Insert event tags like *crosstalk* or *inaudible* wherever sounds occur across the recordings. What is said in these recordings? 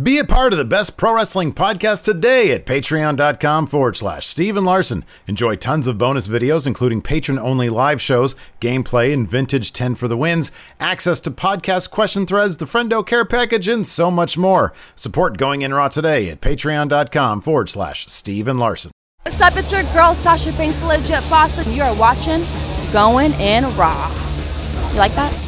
Be a part of the best pro wrestling podcast today at patreon.com forward slash Steven Larson. Enjoy tons of bonus videos, including patron only live shows, gameplay, and vintage 10 for the wins, access to podcast question threads, the Friendo Care Package, and so much more. Support Going In Raw today at patreon.com forward slash Steven Larson. What's up? It's your girl Sasha Banks, the legit boss. You are watching Going In Raw. You like that?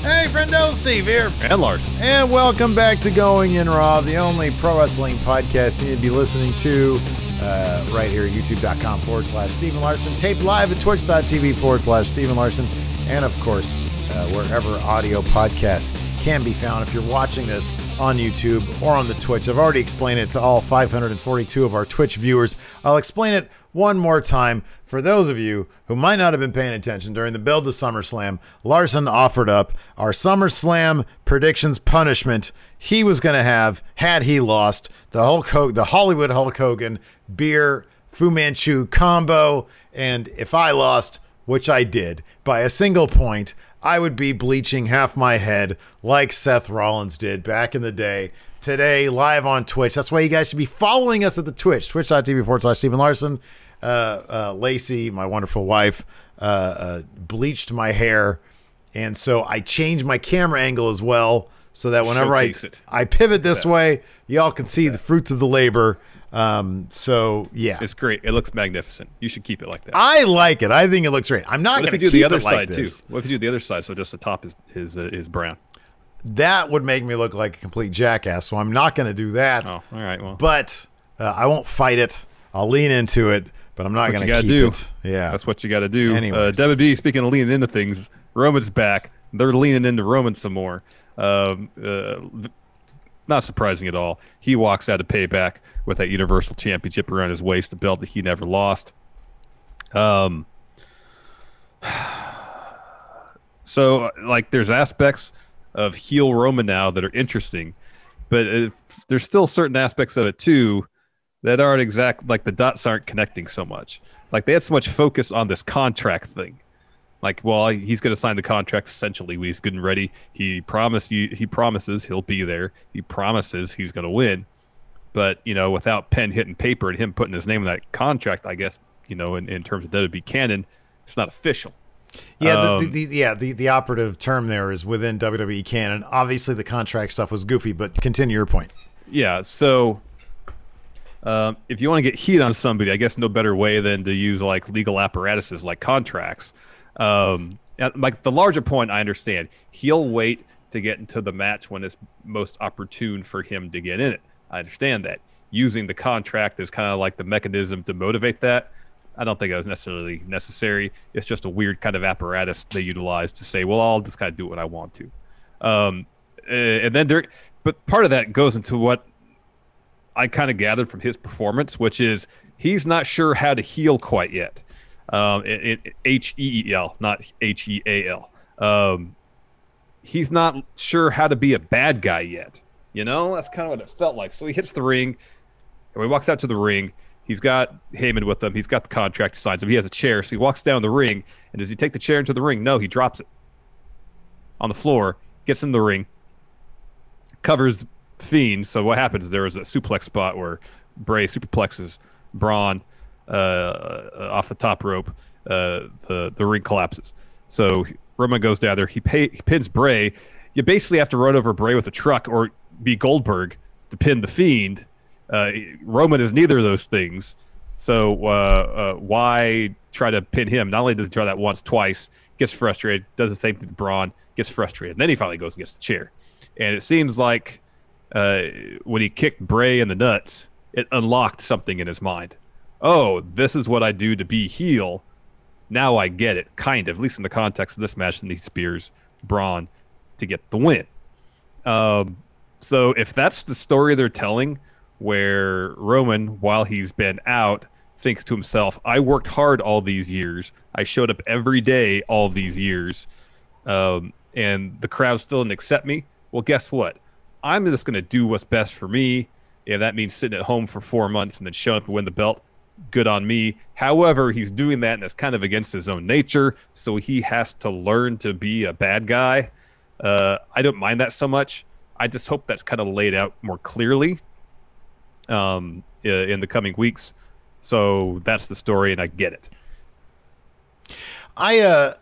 Hey, friendo, Steve here. And Lars. And welcome back to Going In Raw, the only pro wrestling podcast you need to be listening to uh, right here at youtube.com forward slash Stephen Larson, taped live at twitch.tv forward slash Stephen Larson, and of course, uh, wherever audio podcasts can be found if you're watching this on YouTube or on the Twitch. I've already explained it to all 542 of our Twitch viewers. I'll explain it one more time for those of you who might not have been paying attention during the build to SummerSlam. Larson offered up our SummerSlam predictions punishment he was going to have had he lost the Hulk Hogan, the Hollywood Hulk Hogan beer Fu Manchu combo, and if I lost, which I did by a single point, I would be bleaching half my head like Seth Rollins did back in the day. Today, live on Twitch. That's why you guys should be following us at the Twitch, twitch.tv forward slash Stephen Larson. Uh, uh, Lacey, my wonderful wife, uh, uh, bleached my hair. And so I changed my camera angle as well so that whenever I, it. I pivot this way, y'all can see the fruits of the labor. Um, so, yeah. It's great. It looks magnificent. You should keep it like that. I like it. I think it looks great. I'm not going to do the other like side this. too? What if you do the other side so just the top is is uh, is brown? That would make me look like a complete jackass. So I'm not going to do that. Oh, all right. Well, But uh, I won't fight it. I'll lean into it, but I'm not going to keep gotta it. Yeah. that's what you got to do. Uh, Anyways. Devin B. Speaking of leaning into things, Roman's back. They're leaning into Roman some more. Um, uh, not surprising at all. He walks out of payback with that Universal Championship around his waist, the belt that he never lost. Um, *sighs* so like, there's aspects of heel Roman now that are interesting, but if, there's still certain aspects of it too that aren't exact. Like the dots aren't connecting so much. Like they had so much focus on this contract thing. Like, well, he's going to sign the contract essentially when he's good and ready. He promised you. He promises he'll be there. He promises he's going to win. But you know, without pen hitting paper and him putting his name in that contract, I guess you know, in, in terms of WWE canon, it's not official. Yeah, the, Um, the, the, yeah, the, the operative term there is within WWE canon. Obviously, the contract stuff was goofy, but continue your point. Yeah. So, um, if you want to get heat on somebody, I guess no better way than to use like legal apparatuses like contracts. Um, like the larger point, I understand. He'll wait to get into the match when it's most opportune for him to get in it. I understand that. Using the contract is kind of like the mechanism to motivate that. I don't think that was necessarily necessary. It's just a weird kind of apparatus they utilize to say, well, I'll just kind of do what I want to. Um, uh, and then there, but part of that goes into what I kind of gathered from his performance, which is he's not sure how to heel quite yet. Um, H E E L, not H E A L. Um, he's not sure how to be a bad guy yet. You know, that's kind of what it felt like. So he hits the ring, and he walks out to the ring, he's got Heyman with him. He's got the contract he signs him. He has a chair, so he walks down the ring. And does he take the chair into the ring? No, he drops it on the floor, gets in the ring, covers Fiend. So what happens? There was a suplex spot where Bray superplexes Braun uh, off the top rope. Uh, the the ring collapses. So Roman goes down there. He, pay, he pins Bray. You basically have to run over Bray with a truck or be Goldberg to pin the Fiend. Uh, Roman is neither of those things. So uh, uh, why try to pin him? Not only does he try that once, twice, gets frustrated, does the same thing to Braun, gets frustrated, and then he finally goes and gets the chair. And it seems like uh, when he kicked Bray in the nuts, it unlocked something in his mind. Oh, this is what I do to be heel. Now I get it, kind of, at least in the context of this match. And he spears Braun to get the win. Um, so if that's the story they're telling, where Roman, while he's been out, thinks to himself, I worked hard all these years. I showed up every day all these years. Um, and the crowd still didn't accept me. Well, guess what? I'm just going to do what's best for me. If that means sitting at home for four months and then showing up to win the belt, good on me. However, he's doing that and it's kind of against his own nature. So he has to learn to be a bad guy. Uh, I don't mind that so much. I just hope that's kind of laid out more clearly um, in the coming weeks. So that's the story, and I get it. I uh,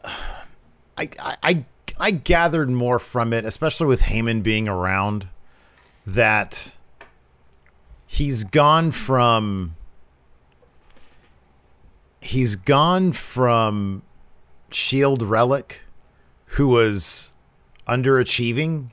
I I I gathered more from it, especially with Heyman being around, that he's gone from he's gone from Shield Relic, who was underachieving,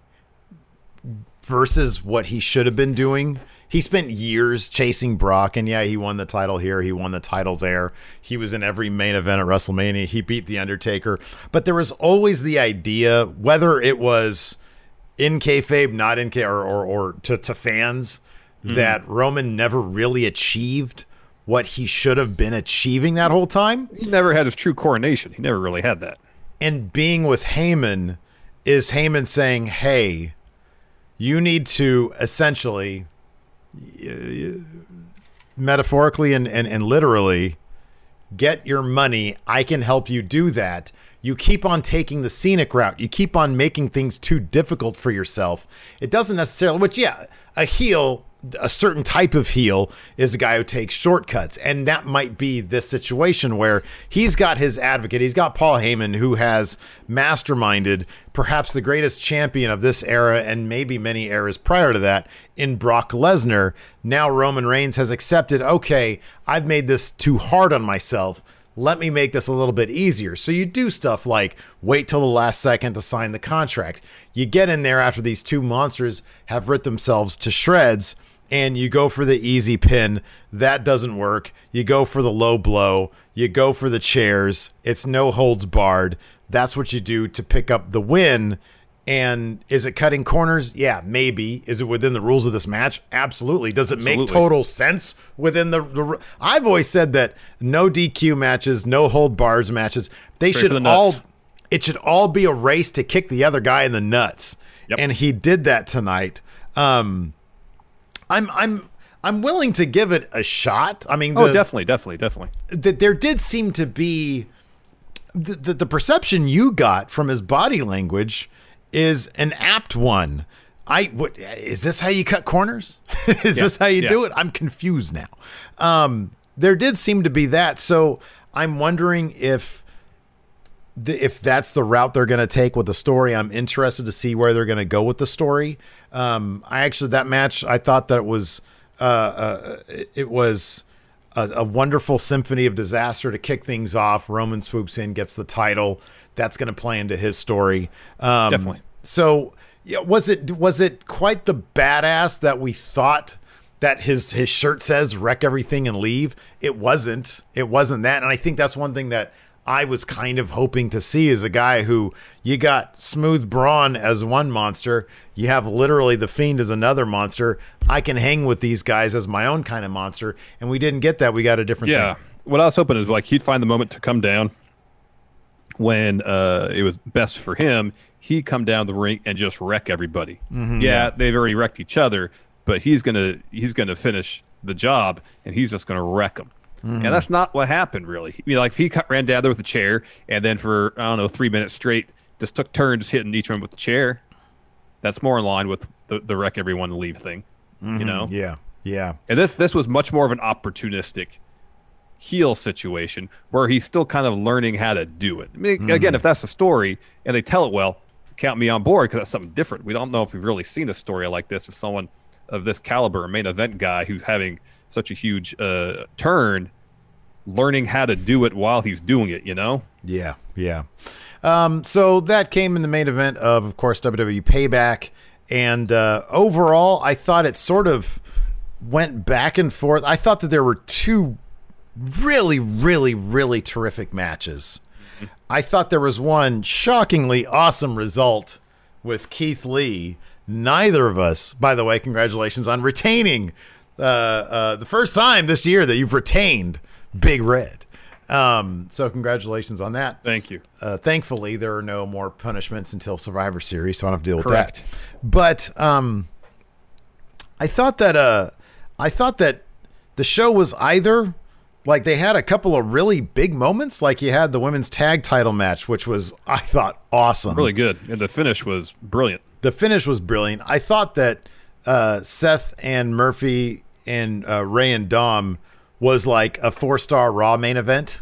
versus what he should have been doing. He spent years chasing Brock, and yeah, he won the title here. He won the title there. He was in every main event at WrestleMania. He beat The Undertaker. But there was always the idea, whether it was in kayfabe, not in kayfabe, or, or, or to, to fans, mm-hmm. that Roman never really achieved what he should have been achieving that whole time. He never had his true coronation. He never really had that. And being with Heyman is Heyman saying, hey, you need to essentially, metaphorically and, and, and literally, get your money. I can help you do that. You keep on taking the scenic route. You keep on making things too difficult for yourself. It doesn't necessarily, which, yeah, a heel a certain type of heel is a guy who takes shortcuts. And that might be this situation where he's got his advocate. He's got Paul Heyman, who has masterminded perhaps the greatest champion of this era and maybe many eras prior to that in Brock Lesnar. Now Roman Reigns has accepted, okay, I've made this too hard on myself. Let me make this a little bit easier. So you do stuff like wait till the last second to sign the contract. You get in there after these two monsters have ripped themselves to shreds and you go for the easy pin. That doesn't work. You go for the low blow. You go for the chairs. It's no holds barred. That's what you do to pick up the win. And is it cutting corners? Yeah, maybe. Is it within the rules of this match? Absolutely. Does it Absolutely. make total sense within the, the? I've always said that no DQ matches, no hold bars matches. They Straight should the all. It should all be a race to kick the other guy in the nuts. Yep. And he did that tonight. Um, I'm I'm I'm willing to give it a shot. I mean, oh, the, oh, definitely, definitely, definitely. That there did seem to be the, the, the perception you got from his body language is an apt one. I what is this how you cut corners? *laughs* is yeah, this how you yeah. do it? I'm confused now. Um, there did seem to be that, so I'm wondering if the, if that's the route they're going to take with the story. I'm interested to see where they're going to go with the story. Um, I actually that match I thought that it was uh, uh, it was a, a, wonderful symphony of disaster to kick things off. Roman swoops in, gets the title. That's going to play into his story. Um, Definitely. So yeah, was it was it quite the badass that we thought? that his his shirt says wreck everything and leave it wasn't it wasn't that and i think that's one thing that I was kind of hoping to see is a guy who you got smooth Braun as one monster, you have literally the fiend as another monster. I can hang with these guys as my own kind of monster, and we didn't get that. We got a different. Yeah, thing. what I was hoping is like he'd find the moment to come down when uh, it was best for him. He come down the ring and just wreck everybody. Mm-hmm, yeah, yeah, they've already wrecked each other, but he's gonna he's gonna finish the job, and he's just gonna wreck them. Mm-hmm. And that's not what happened, really. You know, like he ran down there with a chair, and then for I don't know three minutes straight, just took turns hitting each one with the chair. That's more in line with the the wreck everyone leave thing. Mm-hmm. You know? Yeah. Yeah. And this this was much more of an opportunistic heel situation where he's still kind of learning how to do it. I mean, Mm-hmm. again, if that's the story and they tell it well, count me on board because that's something different. We don't know if we've really seen a story like this of someone of this caliber, a main event guy who's having such a huge uh, turn, learning how to do it while he's doing it. You know? Yeah, yeah. Um, so that came in the main event of, of course, WWE Payback, and uh, overall, I thought it sort of went back and forth. I thought that there were two really, really, really terrific matches. I thought there was one shockingly awesome result with Keith Lee. Neither of us, by the way, congratulations on retaining uh, uh, the first time this year that you've retained Big Red. Um, so congratulations on that. Thank you. Uh, thankfully, there are no more punishments until Survivor Series, so I don't have to deal with Correct. that. But um, I thought that uh, I thought that the show was either like they had a couple of really big moments, like you had the women's tag title match, which was I thought awesome. Really good, and the finish was brilliant. The finish was brilliant. I thought that uh, Seth and Murphy and uh, Rey and Dom was like a four star Raw main event.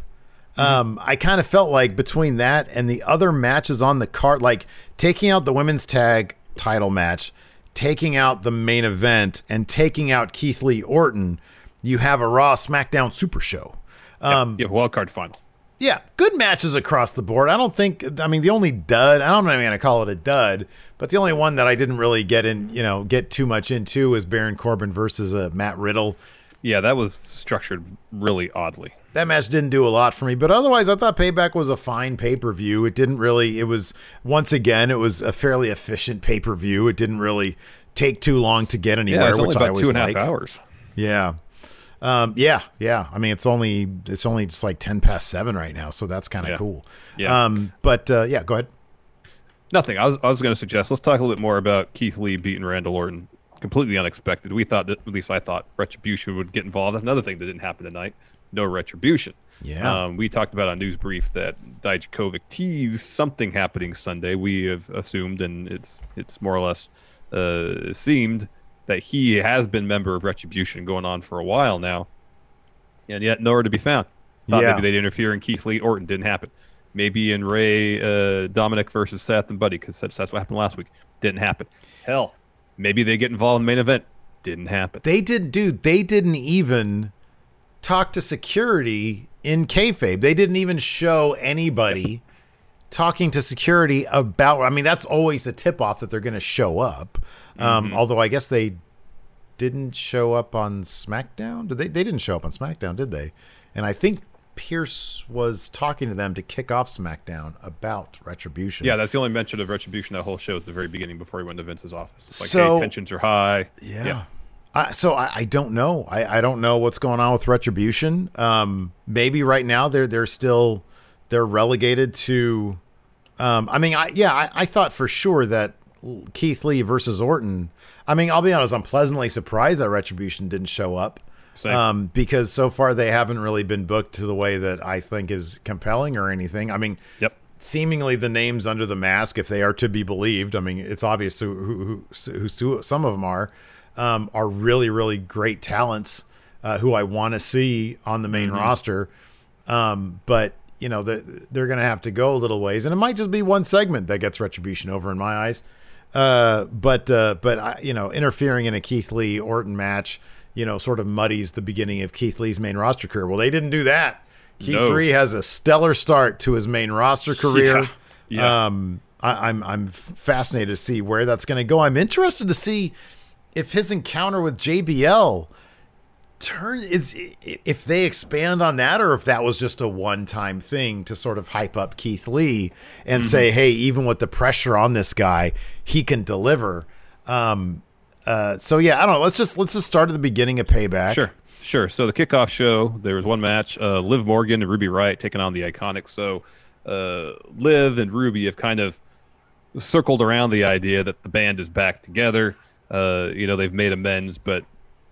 Um, I kind of felt like between that and the other matches on the card, like taking out the women's tag title match, taking out the main event, and taking out Keith Lee Orton, you have a Raw SmackDown Super Show. Um, yeah, wild card final. Yeah, good matches across the board. I don't think. I mean, the only dud. I don't know. I'm going to call it a dud, but the only one that I didn't really get in, you know, get too much into was Baron Corbin versus uh, Matt Riddle. Yeah, that was structured really oddly. That match didn't do a lot for me, but otherwise, I thought Payback was a fine pay per view. It didn't really. It was once again, it was a fairly efficient pay per view. It didn't really take too long to get Yeah, anywhere, only which I always two and a half like. hours. Yeah. Um, yeah, yeah. I mean, it's only it's only just like ten past seven right now, so that's kind of Yeah. cool. Yeah. Um, but uh, yeah, go ahead. Nothing. I was, I was going to suggest let's talk a little bit more about Keith Lee beating Randall Orton. Completely unexpected. We thought that, at least I thought, Retribution would get involved. That's another thing that didn't happen tonight. No Retribution. Yeah. Um, we talked about on News Brief that Dijakovic teased something happening Sunday. We have assumed, and it's it's more or less uh, seemed that he has been member of Retribution going on for a while now, and yet nowhere to be found. Thought Yeah. maybe they'd interfere in Keith Lee Orton. Didn't happen. Maybe in Rey uh, Dominic versus Seth and Buddy, because that's, what happened last week. Didn't happen. Hell, maybe they get involved in the main event. Didn't happen. They did, dude. They didn't even talk to security in kayfabe. They didn't even show anybody talking to security about. I mean, that's always the tip off that they're going to show up. Um, although I guess they didn't show up on SmackDown. Did they? They didn't show up on SmackDown, did they? And I think Pearce was talking to them to kick off SmackDown about Retribution. Yeah, that's the only mention of Retribution that whole show at the very beginning before he went to Vince's office. Like, So- hey, tensions are high. Yeah. I, so I, I don't know. I, I don't know what's going on with Retribution. Um, maybe right now they're they're still they're relegated to. Um, I mean, I yeah, I, I thought for sure that Keith Lee versus Orton. I mean, I'll be honest. I'm pleasantly surprised that Retribution didn't show up. Um, because so far they haven't really been booked to the way that I think is compelling or anything. I mean, Yep. seemingly the names under the mask, if they are to be believed, I mean, it's obvious who who, who, who some of them are, um, are really really great talents uh, who I want to see on the main roster. Um, but you know, they're, they're going to have to go a little ways, and it might just be one segment that gets retribution over in my eyes. Uh, but uh, but I, you know, interfering in a Keith Lee Orton match, you know, sort of muddies the beginning of Keith Lee's main roster career. Well, they didn't do that. Keith No. Lee has a stellar start to his main roster career. Yeah. Yeah. Um, I, I'm I'm fascinated to see where that's going to go. I'm interested to see if his encounter with JBL turn is if they expand on that or if that was just a one-time thing to sort of hype up Keith Lee and say, hey, even with the pressure on this guy, he can deliver. Um, uh, so yeah, I don't know. Let's just let's just start at the beginning of Payback. Sure, sure. So the kickoff show, there was one match: uh, Liv Morgan and Ruby Riott taking on the Iconics. So uh, Liv and Ruby have kind of circled around the idea that the band is back together. Uh, you know, they've made amends, but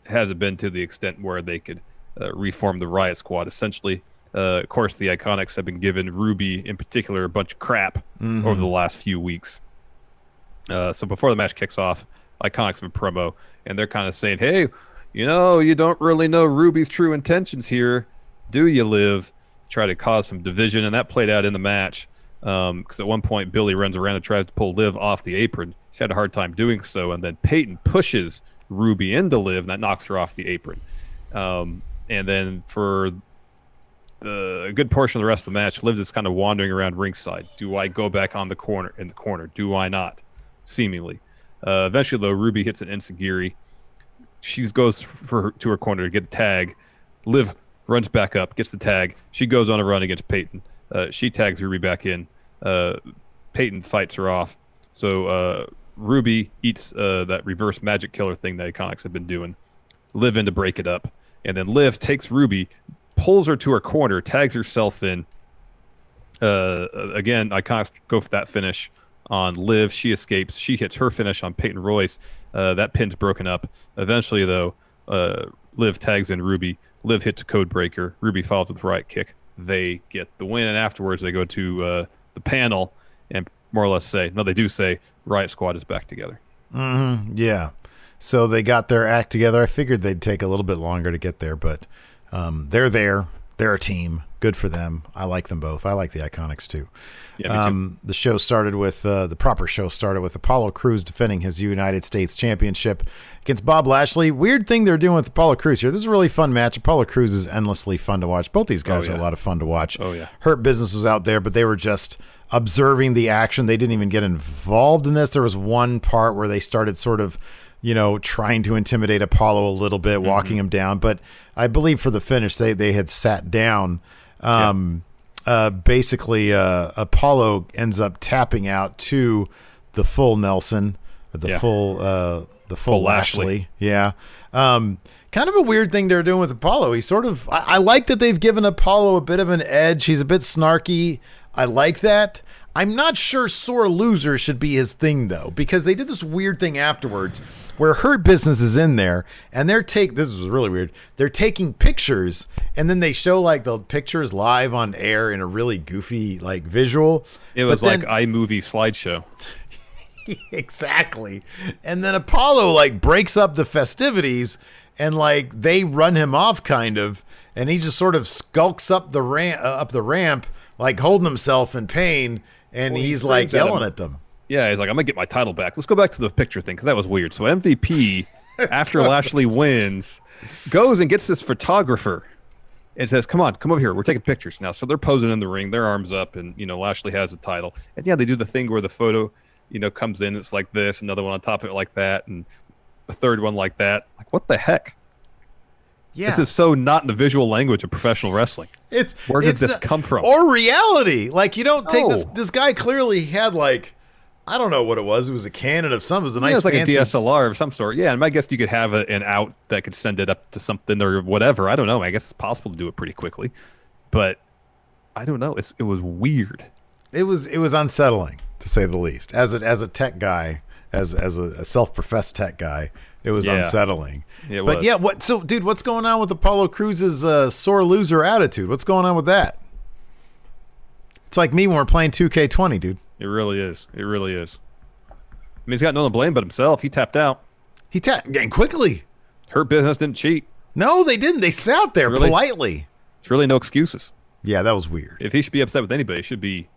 hasn't been to the extent where they could uh, reform the Riot Squad. Essentially, uh, of course, the Iconics have been given Ruby in particular a bunch of crap over the last few weeks. Uh, so before the match kicks off, Iconics have a promo, and they're kind of saying, "Hey, you know, you don't really know Ruby's true intentions here, do you, Liv? Try to cause some division, and that played out in the match. Because um, at one point, Billie runs around and tries to pull Liv off the apron. She had a hard time doing so, and then Peyton pushes Ruby into Liv, and that knocks her off the apron. Um, and then for the, a good portion of the rest of the match, Liv is kind of wandering around ringside. Do I go back on the corner in the corner? Do I not? Seemingly. Uh, eventually, though, Ruby hits an enzuigiri. She goes for to her corner to get a tag. Liv runs back up, gets the tag. She goes on a run against Peyton. Uh, she tags Ruby back in. Uh, Peyton fights her off. So uh, Ruby eats uh, that reverse magic killer thing that Iconics have been doing. Liv in to break it up. And then Liv takes Ruby, pulls her to her corner, tags herself in. Uh, again, Iconics go for that finish on Liv. She escapes. She hits her finish on Peyton Royce. Uh, that pin's broken up. Eventually, though, uh, Liv tags in Ruby. Liv hits a code breaker. Ruby follows with riot kick. They get the win, and afterwards they go to uh, the panel and more or less say, no, they do say Riot Squad is back together. Mm-hmm. Yeah. So they got their act together. I figured they'd take a little bit longer to get there, but um, they're there. They're a team. Good for them. I like them both. I like the Iconics too. Yeah, um, the show started with uh, the proper show started with Apollo Crews defending his United States Championship against Bob Lashley. Weird thing they're doing with Apollo Crews here. This is a really fun match. Apollo Crews is endlessly fun to watch. Both these guys Oh, yeah. are a lot of fun to watch. Oh, yeah. Hurt Business was out there, but they were just observing the action. They didn't even get involved in this. There was one part where they started sort of, you know, trying to intimidate Apollo a little bit, walking him down. But I believe for the finish, they they had sat down. Um, uh, basically, uh, Apollo ends up tapping out to the full Nelson, the Yeah. full uh, the full, Full Lashley. Lashley. Yeah. Um, kind of a weird thing they're doing with Apollo. He sort of, I, I like that they've given Apollo a bit of an edge. He's a bit snarky. I like that. I'm not sure sore loser should be his thing though, because they did this weird thing afterwards where her Business is in there and they're take this was really weird. They're taking pictures and then they show like the pictures live on air in a really goofy like visual. It was then- like iMovie slideshow. *laughs* exactly. And then Apollo like breaks up the festivities and like they run him off kind of and he just sort of skulks up the ramp uh, up the ramp like holding himself in pain and Well, he he's like screams at yelling at them. Yeah, he's like, I'm gonna get my title back. Let's go back to the picture thing because that was weird. So MVP, *laughs* after Lashley wins, goes and gets this photographer and says, "Come on, come over here. We're taking pictures now." So they're posing in the ring, their arms up, and you know Lashley has the title. And yeah, they do the thing where the photo, you know, comes in. It's like this, another one on top of it like that, and a third one like that. Like what the heck? Yeah. This is so not in the visual language of professional wrestling. It's Where did it's this not- come from? Or reality. Like you don't take this this guy clearly had like I don't know what it was. It was a Canon of some. It was a nice yeah, it's like fancy a DSLR of some sort. Yeah, and I guess you could have a, an out that could send it up to something or whatever. I don't know. I guess it's possible to do it pretty quickly, but I don't know. It's, it was weird. it was it was unsettling to say the least. As a as a tech guy, as as a, a self-professed tech guy, it was Yeah. unsettling. It but was. yeah, what so dude, what's going on with Apollo Crews's uh, sore loser attitude? What's going on with that? It's like me when we're playing 2K20, dude. It really is. It really is. I mean, he's got no one to blame but himself. He tapped out. He tapped getting quickly. Hurt business didn't cheat. No, they didn't. They sat there Really? politely. It's really no excuses. Yeah, that was weird. If he should be upset with anybody, it should be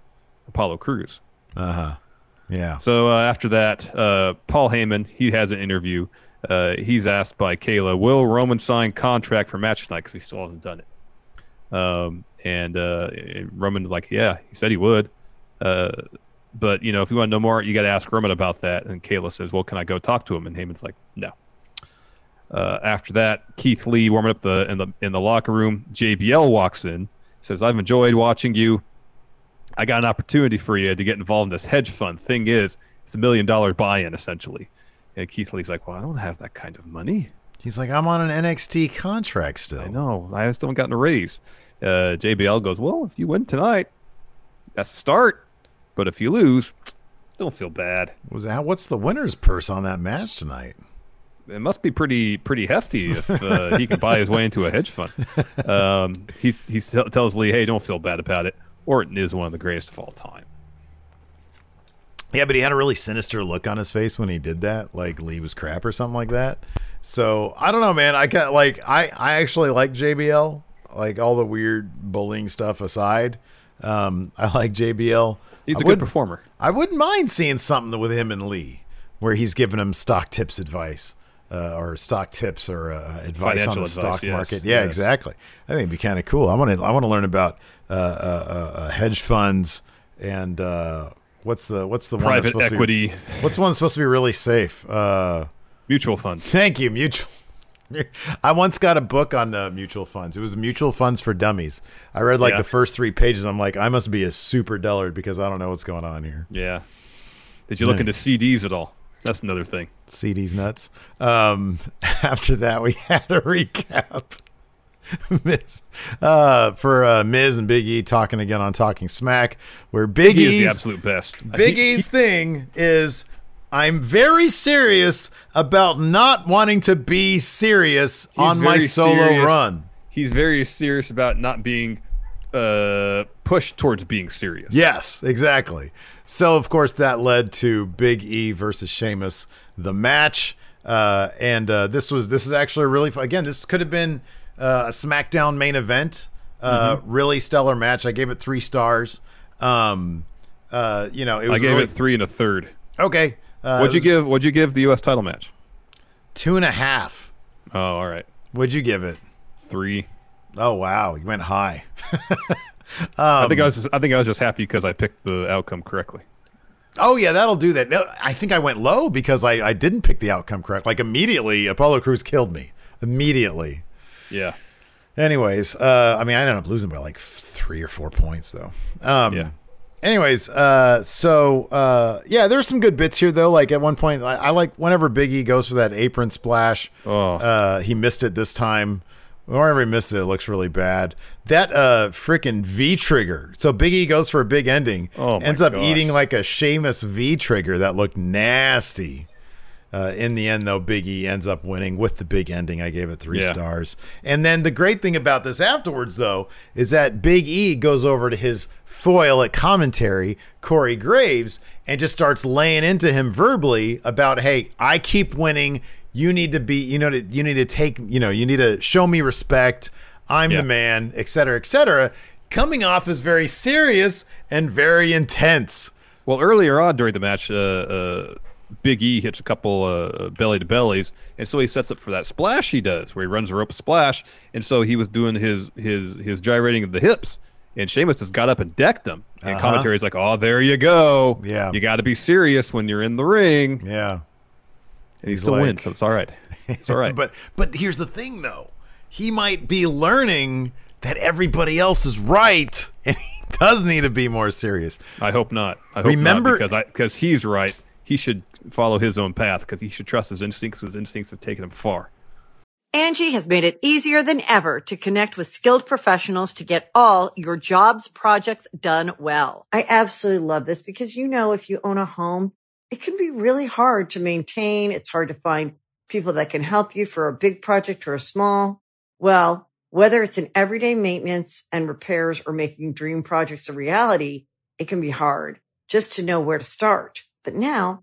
Apollo Crews. Uh huh. Yeah. So uh, after that, uh, Paul Heyman he has an interview. Uh, he's asked by Kayla, "Will Roman sign contract for match tonight? Because he still hasn't done it." Um, and uh, Roman's like, "Yeah, he said he would." But you know, if you want to know more, you got to ask Roman about that. And Kayla says, "Well, can I go talk to him?" And Heyman's like, "No." Uh, after that, Keith Lee warming up the in the in the locker room. JBL walks in, says, "I've enjoyed watching you. I got an opportunity for you to get involved in this hedge fund. Thing is, it's a million dollar buy-in essentially." And Keith Lee's like, "Well, I don't have that kind of money. He's like, I'm on an NXT contract still. I know. I still haven't gotten a raise." Uh, JBL goes, "Well, if you win tonight, that's a start. But if you lose, don't feel bad. Was that what's the winner's purse on that match tonight? It must be pretty pretty hefty if uh, he can buy his way into a hedge fund." Um, he he tells Lee, "Hey, don't feel bad about it. Orton is one of the greatest of all time." Yeah, but he had a really sinister look on his face when he did that, like Lee was crap or something like that. So I don't know, man. I got like I I actually like JBL. Like all the weird bullying stuff aside, um, I like JBL. He's a good performer. I wouldn't mind seeing something with him and Lee, where he's giving him stock tips advice, uh, or stock tips or uh, advice on Financial the advice, stock yes, market. Yeah, yes. exactly. I think it'd be kind of cool. I want to I want to learn about uh, uh, uh, uh, hedge funds and uh, what's the what's the one that's Private supposed to equity, be, what's one that's supposed to be really safe? Uh, mutual fund. Thank you, mutual. *laughs* I once got a book on uh, mutual funds. It was mutual funds for dummies. I read like Yeah. the first three pages. I'm like, I must be a super dullard because I don't know what's going on here. Yeah. Did you look into CDs at all? That's another thing. CD's nuts. Um, *laughs* after that, we *laughs* had a recap. Miz, uh, for uh, Miz and Big E talking again on Talking Smack, where Big He is the absolute best. Big E's thing is I'm very serious about not wanting to be serious he's on my solo serious. run. He's very serious about not being uh, pushed towards being serious. Yes, exactly. So of course that led to Big E versus Sheamus, the match, uh, and uh, this was this is actually a really fun, again this could have been uh, a SmackDown main event, uh, Mm-hmm. really stellar match. I gave it three stars. Um, uh, you know, it was I gave really- it three and a third. okay. Uh, What'd you was give? What'd you give the U.S. title match? Two and a half. Oh, all right, What'd you give it? three. Oh wow, you went high. *laughs* I Um, think I was. Just, I think I was just happy because I picked the outcome correctly. Oh yeah, that'll do that. No, I think I went low because I, I didn't pick the outcome correct. Like immediately, Apollo Crews killed me. Immediately. Yeah. Anyways, uh, I mean, I ended up losing by like three or four points though. Um, Yeah. Anyways, uh, so uh, yeah, there's some good bits here though. Like at one point, I, I like whenever Biggie goes for that apron splash. Oh. Uh, he missed it this time. Whenever he missed it, it looks really bad. That uh freaking V trigger. So Biggie goes for a big ending. Oh, my ends up eating like a Sheamus V trigger that looked nasty. Uh, in the end, though, Big E ends up winning with the big ending. I gave it three Yeah. stars. And then the great thing about this afterwards, though, is that Big E goes over to his foil at commentary, Corey Graves, and just starts laying into him verbally about, "Hey, I keep winning. You need to be, you know, to, you need to take, you know, you need to show me respect. I'm Yeah. the man, et cetera, et cetera." Coming off as very serious and very intense. Well, earlier on during the match, uh, uh, Big E hits a couple uh, belly to bellies, and so he sets up for that splash he does, where he runs a rope splash, and so he was doing his his his gyrating of the hips, and Sheamus just got up and decked him, and Uh-huh. commentary's like, "Oh, there you go, Yeah. you got to be serious when you're in the ring." Yeah. And he still wins, so it's all right. It's all right. *laughs* But but here's the thing though. He might be learning that everybody else is right *laughs* and he does need to be more serious. I hope not. I hope Remember- not because I because he's right. He should follow his own path because he should trust his instincts. His instincts have taken him far. Angie has made it easier than ever to connect with skilled professionals to get all your jobs projects done well. I absolutely love this because, you know, if you own a home, it can be really hard to maintain. It's hard to find people that can help you for a big project or a small. Well, whether it's in everyday maintenance and repairs or making dream projects a reality, it can be hard just to know where to start. But now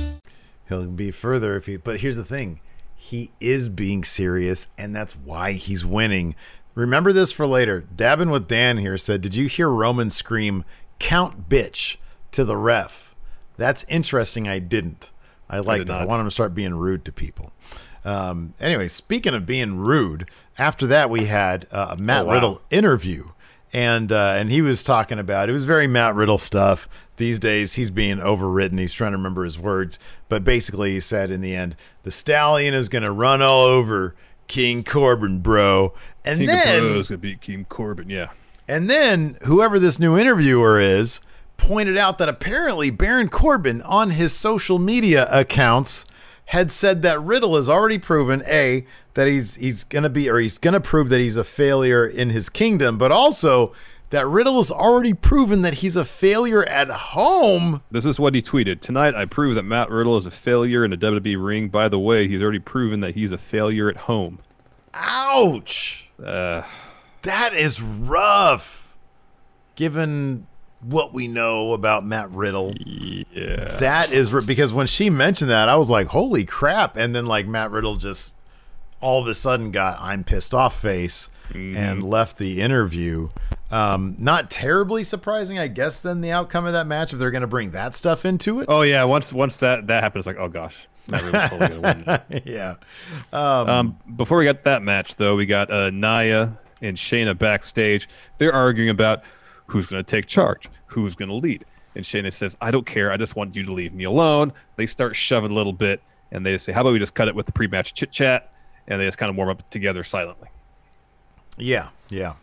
He'll be further if he. But here's the thing: he is being serious, and that's why he's winning. Remember this for later. Dabbing with Dan here said, "Did you hear Roman scream count bitch to the ref?" That's interesting. I didn't. I like that. I want him to start being rude to people. Um, anyway, speaking of being rude, after that we had uh, a Matt Oh, wow. Riddle interview, and uh, and he was talking about it was very Matt Riddle stuff. These days he's being overwritten. He's trying to remember his words, but basically he said in the end, the stallion is going to run all over King Corbin, bro. And King then of Bros gonna beat King Corbin. Yeah. and then whoever this new interviewer is pointed out that apparently Baron Corbin on his social media accounts had said that Riddle has already proven a that he's he's gonna be or he's gonna prove that he's a failure in his kingdom, but also that Riddle has already proven that he's a failure at home. This is what he tweeted. Tonight, I prove that Matt Riddle is a failure in a WWE ring. By the way, he's already proven that he's a failure at home. Ouch. Uh, That is rough. Given what we know about Matt Riddle. yeah. That is because when she mentioned that, I was like, "Holy crap!" And then like Matt Riddle just all of a sudden got "I'm pissed off" face and left the interview. Um, not terribly surprising, I guess. Then the outcome of that match, if they're going to bring that stuff into it, Oh yeah. Once once that that happens, like oh gosh, totally *laughs* yeah, Um, before we got that match, though, we got uh, Nia and Shayna backstage. They're arguing about who's going to take charge, who's going to lead. And Shayna says, I don't care. I just want you to leave me alone. They start shoving a little bit, and they say, How about we just cut it with the pre match chit chat? And they just kind of warm up together silently. yeah, yeah.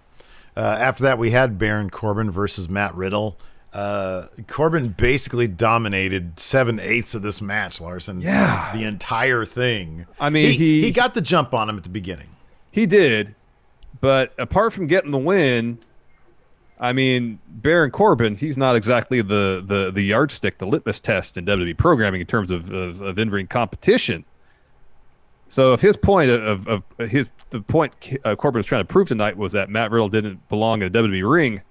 Uh, after that, we had Baron Corbin versus Matt Riddle. Uh, Corbin basically dominated seven eighths of this match, Larson. Yeah. the entire thing. I mean, he, he- he got the jump on him at the beginning. He did, but apart from getting the win, I mean, Baron Corbin, he's not exactly the the the yardstick, the litmus test in WWE programming in terms of of, of in-ring competition. So if his point of, of, of his the point uh, Corbin was trying to prove tonight was that Matt Riddle didn't belong in a WWE ring,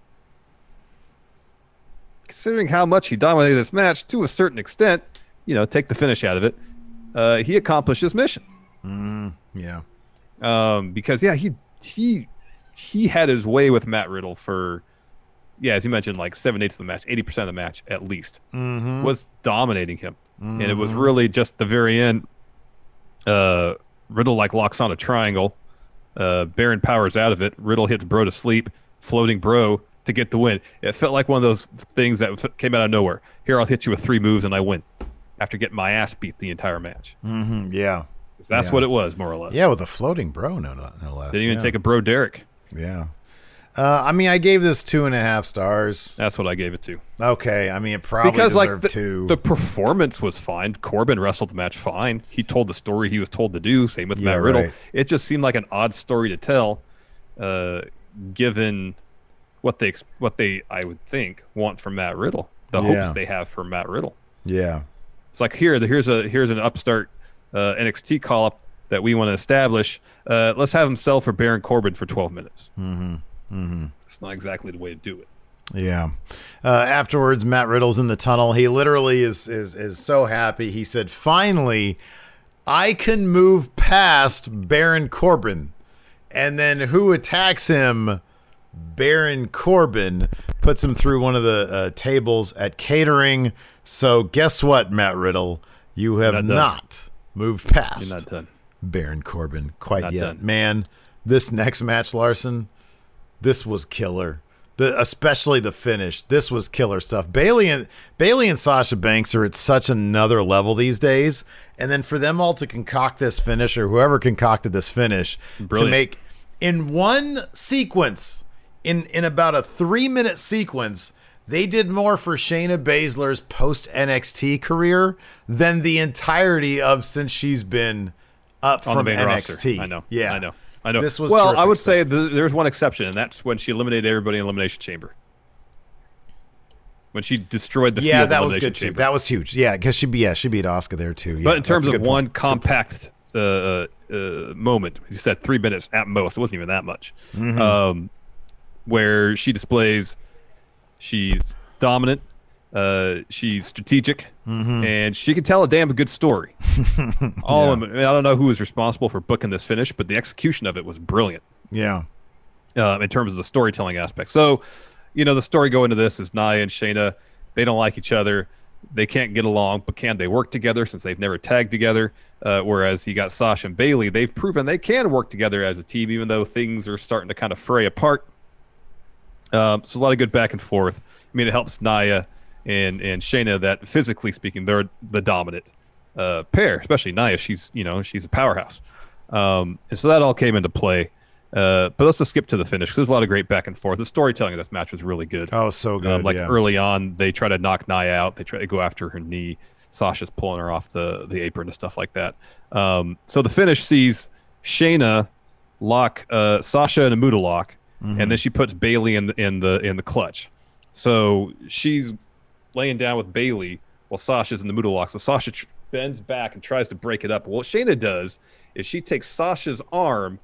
considering how much he dominated this match to a certain extent, you know, take the finish out of it, uh, he accomplished his mission Yeah. um, because yeah, he he he had his way with Matt Riddle for yeah, as you mentioned, like seven eighths of the match, eighty percent of the match at least was dominating him, and it was really just the very end. Uh, Riddle like locks on a triangle. Uh, Baron powers out of it. Riddle hits Bro to sleep, floating Bro to get the win. It felt like one of those things that f- came out of nowhere. Here, I'll hit you with three moves and I win. After getting my ass beat the entire match, Mm, yeah. that's Yeah. what it was, more or less. Yeah, with a floating bro, no, no, no less. Didn't even yeah. take a Bro Derek. Yeah. Uh, I mean, I gave this two and a half stars. That's what I gave it to. Okay, I mean, it probably because like deserved the, two. the performance was fine. Corbin wrestled the match fine. He told the story he was told to do. Same with Yeah, Matt Riddle. right. It just seemed like an odd story to tell, uh, given what they what they I would think want from Matt Riddle, the Yeah. hopes they have for Matt Riddle. yeah. It's like here, here's a here's an upstart uh, NXT call up that we want to establish. Uh, let's have him sell for Baron Corbin for 12 minutes. Mm-hmm. Mm-hmm. It's not exactly the way to do it. Yeah. Uh, afterwards, Matt Riddle's in the tunnel. He literally is is is so happy. He said, "Finally, I can move past Baron Corbin." And then who attacks him? Baron Corbin puts him through one of the uh, tables at catering. So guess what, Matt Riddle? You have not not, moved past not. Baron Corbin quite Not yet. done. Man, this next match, Larson, this was killer. The especially the finish. This was killer stuff. Bayley and Bayley and Sasha Banks are at such another level these days. And then for them all to concoct this finish, or whoever concocted this finish, Brilliant. to make in one sequence, in in about a three minute sequence, they did more for Shayna Baszler's post NXT career than the entirety of since she's been up on from NXT. roster. I know. Yeah, I know. I know. This was well. I would stuff. say th- there's one exception, and that's when she eliminated everybody in Elimination Chamber. When she destroyed the yeah, that was good too. Chamber. That was huge. Yeah, because she be yeah she beat Asuka there too. Yeah, but in terms of one point. compact uh, uh, moment, you said three minutes at most. It wasn't even that much. Mhm. Um, where she displays she's dominant, uh, she's strategic, Mhm. and she can tell a damn good story. *laughs* All of them. I, mean, I don't know who was responsible for booking this finish, but the execution of it was brilliant Yeah, uh, in terms of the storytelling aspect. So, you know, the story going to this is Nia and Shayna. They don't like each other. They can't get along, but can they work together since they've never tagged together? Uh, whereas you got Sasha and Bayley, they've proven they can work together as a team, even though things are starting to kind of fray apart. Um, so a lot of good back and forth. I mean, it helps Nia and and Shayna that physically speaking, they're the dominant uh, pair, especially Nia. She's you know she's a powerhouse, um, and so that all came into play. Uh, but let's just skip to the finish. 'cause There's a lot of great back and forth. The storytelling of this match was really good. Oh, so good, Um, like yeah. early on, they try to knock Nia out. They try to go after her knee. Sasha's pulling her off the the apron and stuff like that. Um, so the finish sees Shayna lock uh, Sasha in a Muta lock, Mhm. and then she puts Bayley in the in the in the clutch. So she's laying down with Bayley while Sasha's in the Muta lock. So Sasha bends back and tries to break it up. What Shayna does is she takes Sasha's arm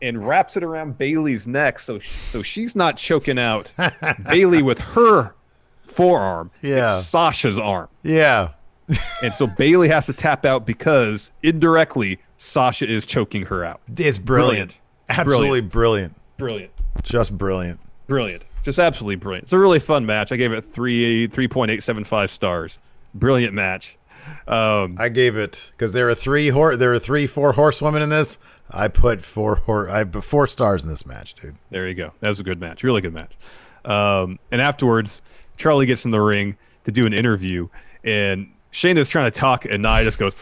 and wraps it around Bayley's neck, so so she's not choking out *laughs* Bayley with her forearm. Yeah. it's Sasha's arm. yeah. And so Bayley has to tap out because indirectly Sasha is choking her out. It's brilliant. Absolutely brilliant. Brilliant. Just brilliant. Brilliant. Just absolutely brilliant. It's a really fun match. I gave it three three point eight seven five stars. Brilliant match. Um, I gave it because there are three hor- there are three four horsewomen in this. I put four hor- I put four stars in this match, dude. There you go. That was a good match. Really good match. Um, and afterwards, Charly gets in the ring to do an interview, and Shane is trying to talk, and Nia just goes,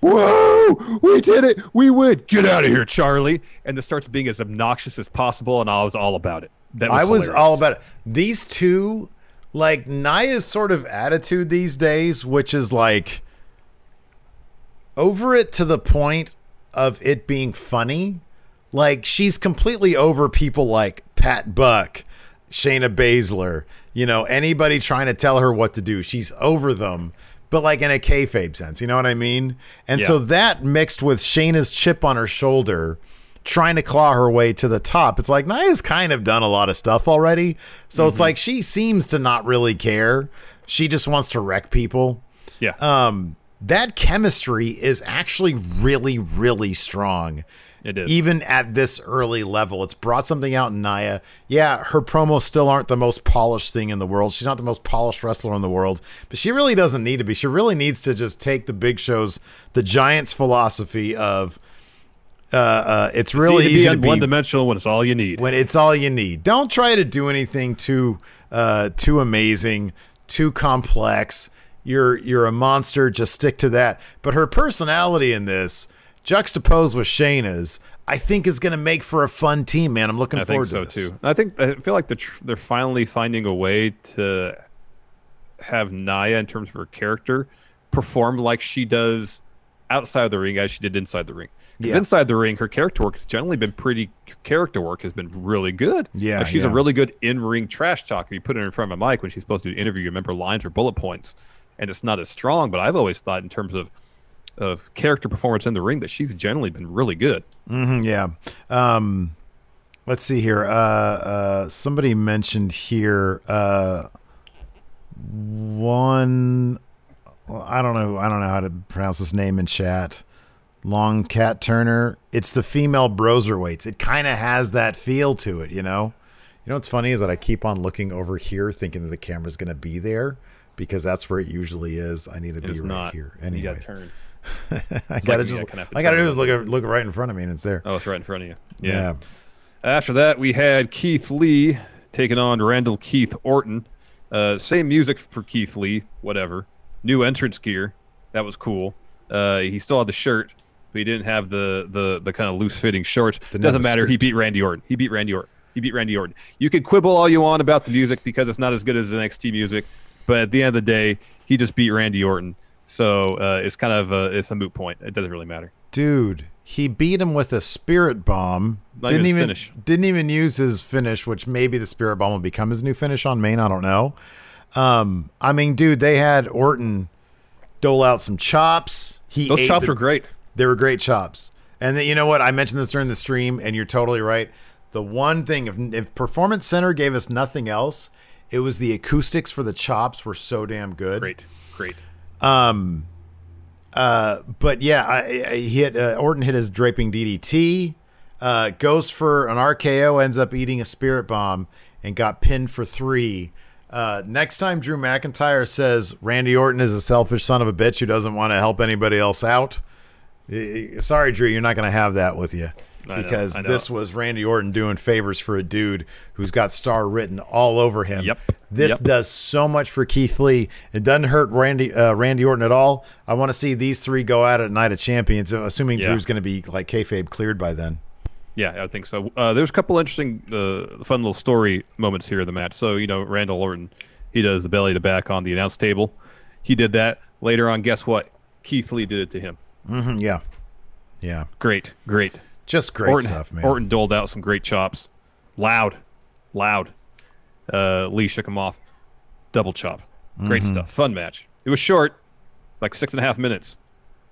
"Whoa, we did it! We win! Get out of here, Charly!" And it starts being as obnoxious as possible, and I was all about it. That was I was hilarious. all about it. These two, like Nia's sort of attitude these days, which is like over it to the point of it being funny. Like she's completely over people like Pat Buck, Shayna Baszler, you know, anybody trying to tell her what to do. She's over them, but like in a kayfabe sense, you know what I mean? And so that mixed with Shayna's chip on her shoulder, trying to claw her way to the top. It's like Nia's kind of done a lot of stuff already. So it's like she seems to not really care. She just wants to wreck people. Yeah. Um, that chemistry is actually really, really strong. It is. Even at this early level, it's brought something out in Nia. Yeah, her promos still aren't the most polished thing in the world. She's not the most polished wrestler in the world, but she really doesn't need to be. She really needs to just take the big shows, the Giants' philosophy of uh, uh, it's really to easy be to be one dimensional when it's all you need. when it's all you need. Don't try to do anything too uh, too amazing, too complex. You're you're a monster. Just stick to that. But her personality in this, juxtaposed with Shayna's, I think is going to make for a fun team. Man, I'm looking I forward think to so this. too. I think I feel like the tr- they're finally finding a way to have Nia in terms of her character perform like she does outside of the ring as she did inside the ring. Because Yeah. inside the ring, her character work has generally been pretty. Character work has been really good. Yeah, like she's a really good in-ring trash talker. You put her in front of a mic when she's supposed to do interview, you remember lines or bullet points, and it's not as strong. But I've always thought in terms of of character performance in the ring that she's generally been really good. hmm yeah. Um, let's see here. Uh, uh, somebody mentioned here uh, one. I don't know. I don't know how to pronounce this name in chat. Long Cat Turner. It's the female broserweights. It kind of has that feel to it, you know. You know what's funny is that I keep on looking over here, thinking that the camera's going to be there because that's where it usually is. I need to be right not. here. You Anyway, got turn. *laughs* I gotta like just. I to I gotta do it is look at, look right in front of me, and it's there. Oh, it's right in front of you. Yeah. Yeah. After that, we had Keith Lee taking on Randall Keith Orton. Uh, same music for Keith Lee, whatever. New entrance gear. That was cool. Uh, he still had the shirt, but he didn't have the the, the kind of loose fitting shorts. Didn't Doesn't matter. He beat Randy Orton. He beat Randy Orton. He beat Randy Orton. You can quibble all you want about the music because it's not as good as the NXT music, but at the end of the day, he just beat Randy Orton. So uh, it's kind of a, it's a moot point. It doesn't really matter. Dude, he beat him with a spirit bomb. Not didn't even finish. didn't even use his finish, which maybe the spirit bomb will become his new finish on Main. I don't know. Um, I mean, dude, they had Orton dole out some chops. He Those chops the- were great. They were great chops. And then, you know what? I mentioned this during the stream, and you're totally right. The one thing, if, if Performance Center gave us nothing else, it was the acoustics for the chops were so damn good. Great, great. Um, uh, but yeah, I, I, he hit uh, Orton hit his draping DDT. Uh, goes for an RKO, ends up eating a spirit bomb, and got pinned for three. Uh, next time Drew McIntyre says Randy Orton is a selfish son of a bitch who doesn't want to help anybody else out, sorry, Drew, you're not going to have that with you. I Because know. this was Randy Orton doing favors for a dude who's got star written all over him. Yep. This Yep. does so much for Keith Lee. It doesn't hurt Randy uh, Randy Orton at all. I want to see these three go out at Night of Champions, assuming Yeah. Drew's going to be like kayfabe cleared by then. Yeah, I think so. Uh, there's a couple interesting, uh, fun little story moments here in the match. So you know, Randall Orton, he does the belly to back on the announce table. He did that later on. Guess what? Keith Lee did it to him. Hmm yeah, yeah, Great, great. just great Orton, stuff, man. Orton doled out some great chops. Loud, loud. Uh, Lee shook him off. Double chop. Great Mm-hmm. stuff. Fun match. It was short, like six and a half minutes.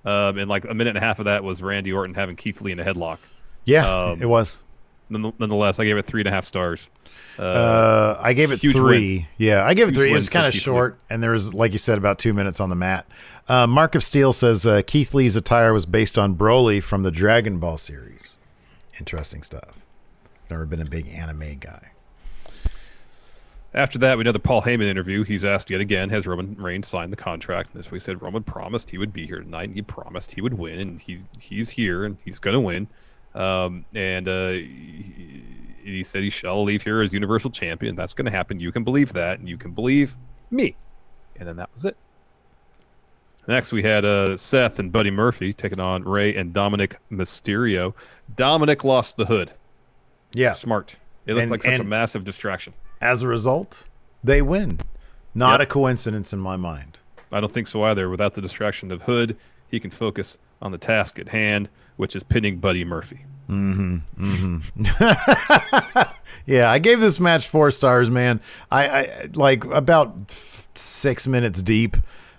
Um, and like a minute and a half of that was Randy Orton having Keith Lee in a headlock. Yeah, um, it was. None- Nonetheless, I gave it three and a half stars. Uh, I gave it three. win. Yeah, I gave it Huge three. It's kind of Keith Lee. short, and there was, like you said, about two minutes on the mat. Uh, Mark of Steel says uh, Keith Lee's attire was based on Broly from the Dragon Ball series. Interesting stuff. Never been a big anime guy. After that, we know the Paul Heyman interview. He's asked yet again, has Roman Reigns signed the contract? This week said Roman promised he would be here tonight. And he promised he would win, and he he's here and he's going to win. Um, and uh, he, he said he shall leave here as Universal Champion. That's going to happen. You can believe that, and you can believe me. And then that was it. Next, we had uh, Seth and Buddy Murphy taking on Rey and Dominic Mysterio. Dominic lost the hood. Yeah. Smart. It looked And- like such a massive distraction. As a result, they win. Not Yep. a coincidence in my mind. I don't think so either. Without the distraction of Hood, he can focus on the task at hand, which is pinning Buddy Murphy. Mm-hmm. Mm-hmm. *laughs* yeah, I gave this match four stars, man. I, I like about six minutes deep.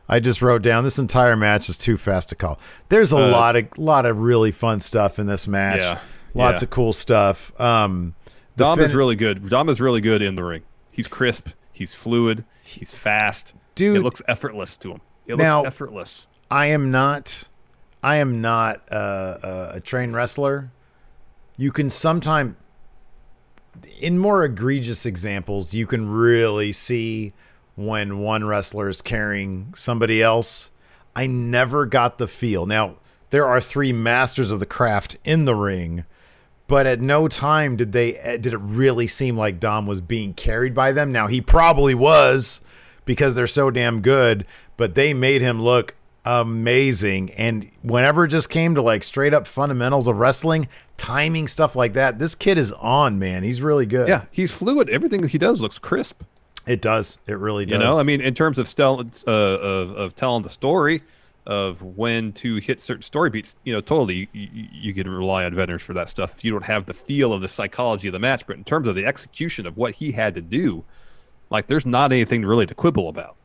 I just wrote down this entire match is too fast to call. There's a Uh, lot of lot of really fun stuff in this match. Yeah, Lots yeah. of cool stuff. Um, Dom is really good. Dom is really good in the ring. He's crisp. He's fluid. He's fast. Dude. it looks effortless to him. It Now- looks effortless. I am not. I am not a, a trained wrestler. You can sometimes, in more egregious examples, you can really see when one wrestler is carrying somebody else. I never got the feel. Now there are three masters of the craft in the ring, but at no time did they eh, did it really seem like Dom was being carried by them. Now he probably was because they're so damn good, but they made him look amazing. And whenever it just came to like straight up fundamentals of wrestling, timing stuff like that, this kid is on, man. He's really good. Yeah, he's fluid. Everything that he does looks crisp. it does. It really does. You know, I mean, in terms of stel- uh, of, of telling the story, of when to hit certain story beats, you know, totally you, you, can rely on veterans for that stuff. If you don't have the feel of the psychology of the match, but in terms of the execution of what he had to do, like there's not anything really to quibble about.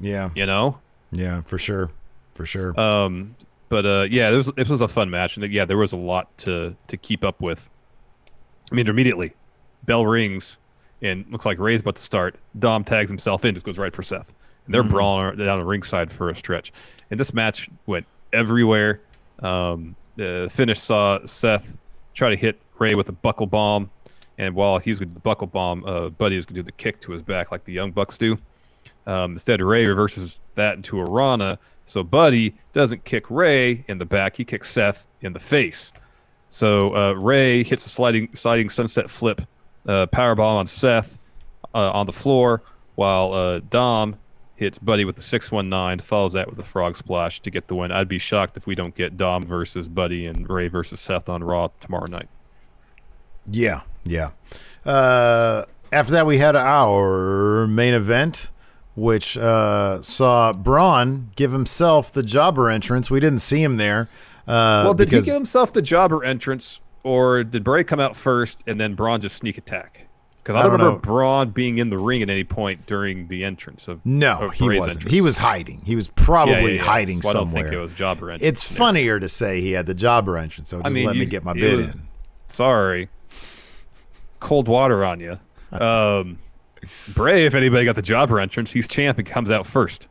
yeah, You know, yeah, for sure, for sure. um, but uh, yeah, this was, this was a fun match, and yeah, there was a lot to to keep up with. I mean, immediately, bell rings, and looks like Rey's about to start. Dom tags himself in, just goes right for Seth, and they're brawling down the ringside for a stretch. And this match went everywhere. Um, the finish saw Seth try to hit Rey with a buckle bomb, and while he was going to do the buckle bomb, uh, Buddy was going to do the kick to his back like the Young Bucks do. Um, instead, Rey reverses that into a Rana. So Buddy doesn't kick Rey in the back; he kicks Seth in the face. So uh, Rey hits a sliding sliding sunset flip, uh, on Seth uh, on the floor, while uh, Dom hits Buddy with the six one nine, follows that with a frog splash to get the win. I'd be shocked if we don't get Dom versus Buddy and Rey versus Seth on Raw tomorrow night. Yeah, Yeah. Uh, after that, we had our main event, which uh, saw Braun give himself the jobber entrance. We didn't see him there. Uh, well, did because, he give himself the jobber entrance, or did Bray come out first and then Braun just sneak attack? Because I, I don't remember know. Braun being in the ring at any point during the entrance of No, of he wasn't. entrance. He was hiding. He was probably yeah, yeah. hiding So I don't somewhere. think it was jobber entrance. it's funnier to say he had the jobber entrance, so just I mean, let me get my bid was- in. Sorry, cold water on you. *laughs* Um, Bray, if anybody got the jobber entrance, he's champ and comes out first.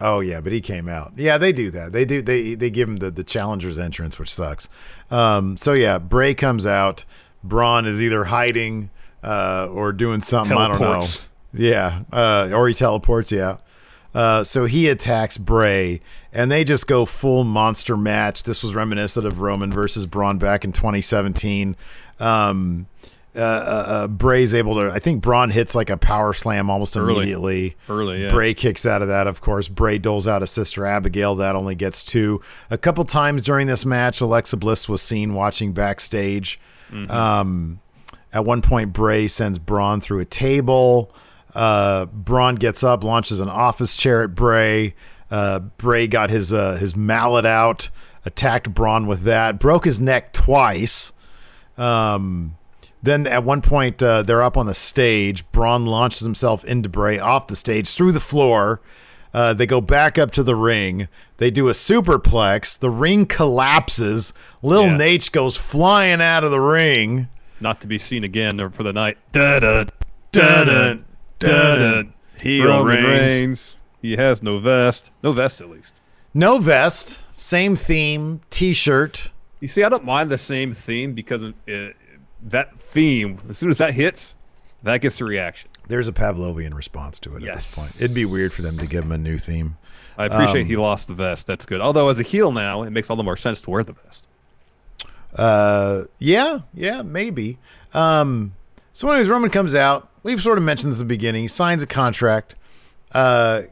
Oh yeah, but he came out. Yeah, they do that. They do. They they give him the the challenger's entrance, which sucks. Um, so yeah, Bray comes out. Braun is either hiding uh, or doing something. I don't know. Yeah, uh, or he teleports. Yeah. Uh, so he attacks Bray, and they just go full monster match. This was reminiscent of Roman versus Braun back in 2017. Um, uh, uh, uh, Bray's able to. I think Braun hits like a power slam almost Early. immediately. Early, yeah. Bray kicks out of that, of course. Bray doles out a sister Abigail. That only gets two. A couple times during this match, Alexa Bliss was seen watching backstage. Um, at one point, Bray sends Braun through a table. Uh, Braun gets up, launches an office chair at Bray. Uh, Bray got his uh, his mallet out, attacked Braun with that, broke his neck twice. Um, then at one point, uh, they're up on the stage. Braun launches himself into Bray off the stage through the floor. Uh, they go back up to the ring. They do a superplex. The ring collapses. Lil Yeah. Naitch goes flying out of the ring. Not to be seen again for the night. Da da da da da. Heel. Reigns. He has no vest. No vest, at least. No vest. Same theme. T-shirt. You see, I don't mind the same theme because uh, that theme, as soon as that hits, that gets a reaction. There's a Pavlovian response to it at this point. It'd be weird for them to give him a new theme. I appreciate Um, he lost the vest. That's good. Although, as a heel now, it makes all the more sense to wear the vest. Uh, yeah, yeah, maybe. Um, so anyways, Roman comes out. We've sort of mentioned this at the beginning. He signs a contract. Uh,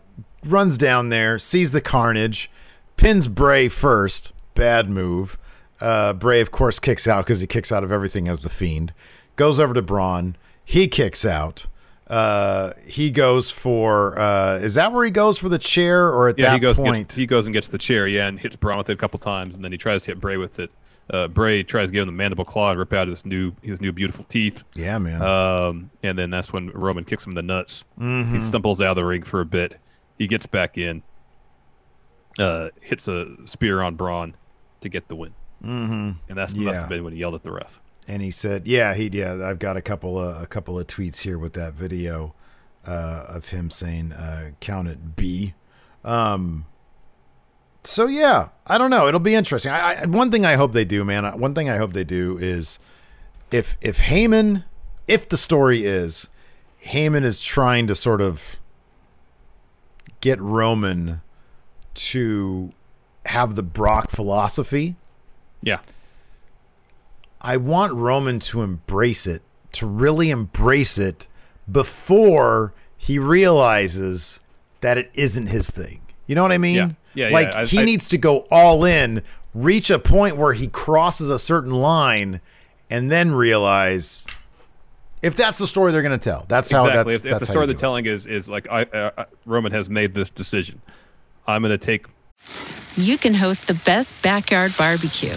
runs down there, sees the carnage, pins Bray first. Bad move. Uh, Bray, of course, kicks out because he kicks out of everything as the Fiend. Goes over to Braun. He kicks out. Uh, he goes for. Uh, is that where he goes for the chair, or at Yeah, that he goes point? Gets, he goes and gets the chair, yeah, and hits Braun with it a couple times, and then he tries to hit Bray with it. Uh, Bray tries to give him the mandible claw and rip out his new his new beautiful teeth. yeah, man. Um, and then that's when Roman kicks him in the nuts. Mm-hmm. He stumbles out of the ring for a bit. He gets back in, uh, hits a spear on Braun to get the win. Mm-hmm. And that's must have been when he yelled at the ref. and he said, "Yeah, he yeah, I've got a couple of a couple of tweets here with that video uh, of him saying uh, count it B." Um, so yeah, I don't know. It'll be interesting. I, I one thing I hope they do, man. One thing I hope they do is if if Heyman, if the story is Heyman is trying to sort of get Roman to have the Brock philosophy. Yeah. I want Roman to embrace it, to really embrace it before he realizes that it isn't his thing. You know what I mean? Yeah. Yeah, yeah. Like I- he I- needs to go all in, reach a point where he crosses a certain line, and then realize if that's the story they're going to tell. That's how exactly. that's, if, if the story they're telling is is like I, uh, Roman has made this decision, I'm going to take you can host the best backyard barbecue.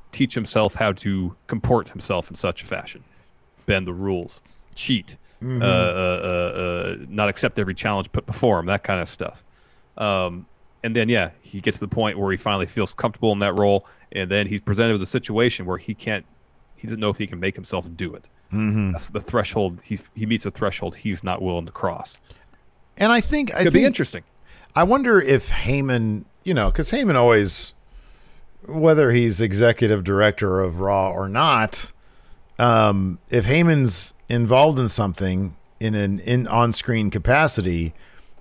teach himself how to comport himself in such a fashion, bend the rules, cheat, Mm-hmm. uh, uh, uh, uh, not accept every challenge put before him, that kind of stuff. Um, and then yeah, he gets to the point where he finally feels comfortable in that role, and then he's presented with a situation where he can't, he doesn't know if he can make himself do it. Mm-hmm. That's the threshold. He's he meets a threshold he's not willing to cross. And I think I Could think be interesting. I wonder if Heyman, you know, because Heyman always, whether he's executive director of Raw or not, um, if Heyman's involved in something in an in on screen capacity,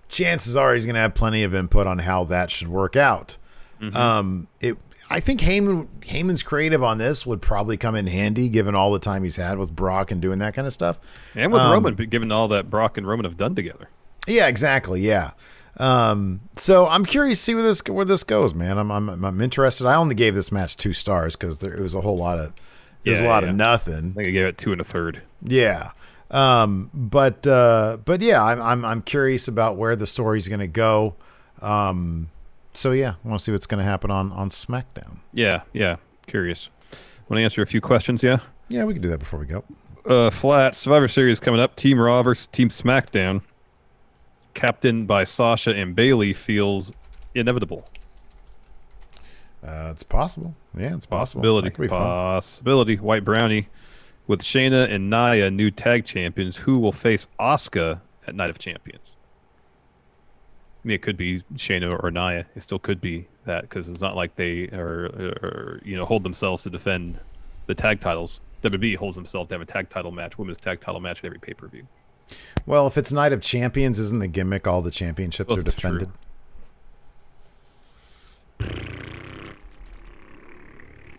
chances are he's going to have plenty of input on how that should work out. Mm-hmm. Um, it. I think Heyman Heyman's creative on this would probably come in handy given all the time he's had with Brock and doing that kind of stuff. And with Um, Roman, given all that Brock and Roman have done together. Yeah, exactly. Yeah. Um, so I'm curious to see where this where this goes, man. I'm I'm, I'm interested. I only gave this match two stars because there it was a whole lot of there was a lot yeah. of nothing. I think I gave it two and a third. Yeah. Um, but uh, but yeah, I'm I'm I'm curious about where the story's going to go. Um, so yeah, I want to see what's going to happen on on SmackDown. Yeah, yeah. Curious. Want to answer a few questions? Yeah. Yeah, we can do that before we go. Uh, flat Survivor Series coming up. Team Raw versus Team SmackDown. Captained by Sasha and Bayley feels inevitable. Uh, it's possible. Yeah, it's possible. Possibility. Fun. Possibility. White Brownie with Shayna and Nia, new tag champions. Who will face Asuka at Night of Champions? I mean, it could be Shayna or Nia. It still could be that because it's not like they are, are, you know, hold themselves to defend the tag titles. WWE holds themselves to have a tag title match, women's tag title match at every pay per view. Well, if it's Night of Champions, isn't the gimmick all the championships Well, are defended?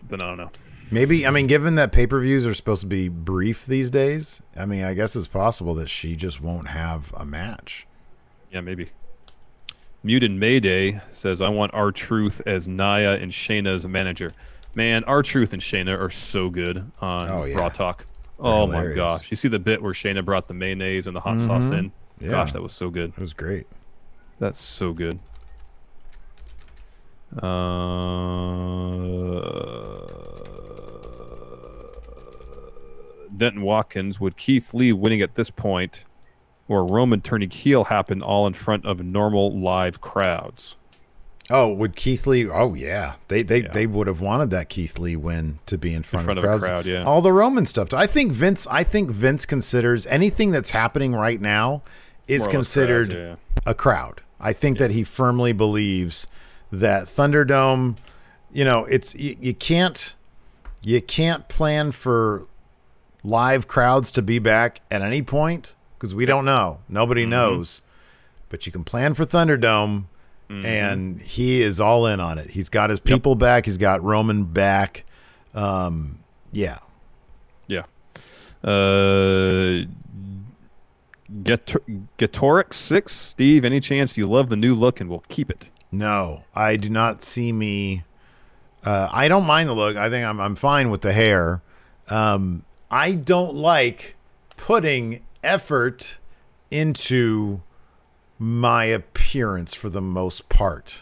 Then I don't know. Maybe I mean, given that pay per views are supposed to be brief these days, I mean, I guess it's possible that she just won't have a match. Yeah, maybe. Muted Mayday says, I want R-Truth as Nia and Shayna's manager. Man, R-Truth and Shayna are so good on Oh, yeah. Raw Talk. Oh my gosh. You see the bit where Shayna brought the mayonnaise and the hot sauce Mhm. in? Yeah. Gosh, that was so good. It was great. That's so good. Uh, Denton Watkins, would Keith Lee winning at this point or Roman turning heel happen all in front of normal live crowds? Oh, would Keith Lee? Oh yeah, they they they would have wanted that Keith Lee win to be in front, front of, of a crowd, yeah. All the Roman stuff. I think Vince. I think Vince considers anything that's happening right now is More or less considered crowd, a crowd. I think that he firmly believes that Thunderdome. You know, it's you, you can't you can't plan for live crowds to be back at any point because we don't know. Nobody Mm-hmm. knows. But you can plan for Thunderdome, Mm-hmm. and he is all in on it. He's got his people back. He's got Roman back. Um, yeah. Yeah. Uh, Get Gatorix six. Steve, any chance you love the new look and will keep it? No, I do not see me. Uh, I don't mind the look. I think I'm I'm fine with the hair. Um, I don't like putting effort into my appearance for the most part.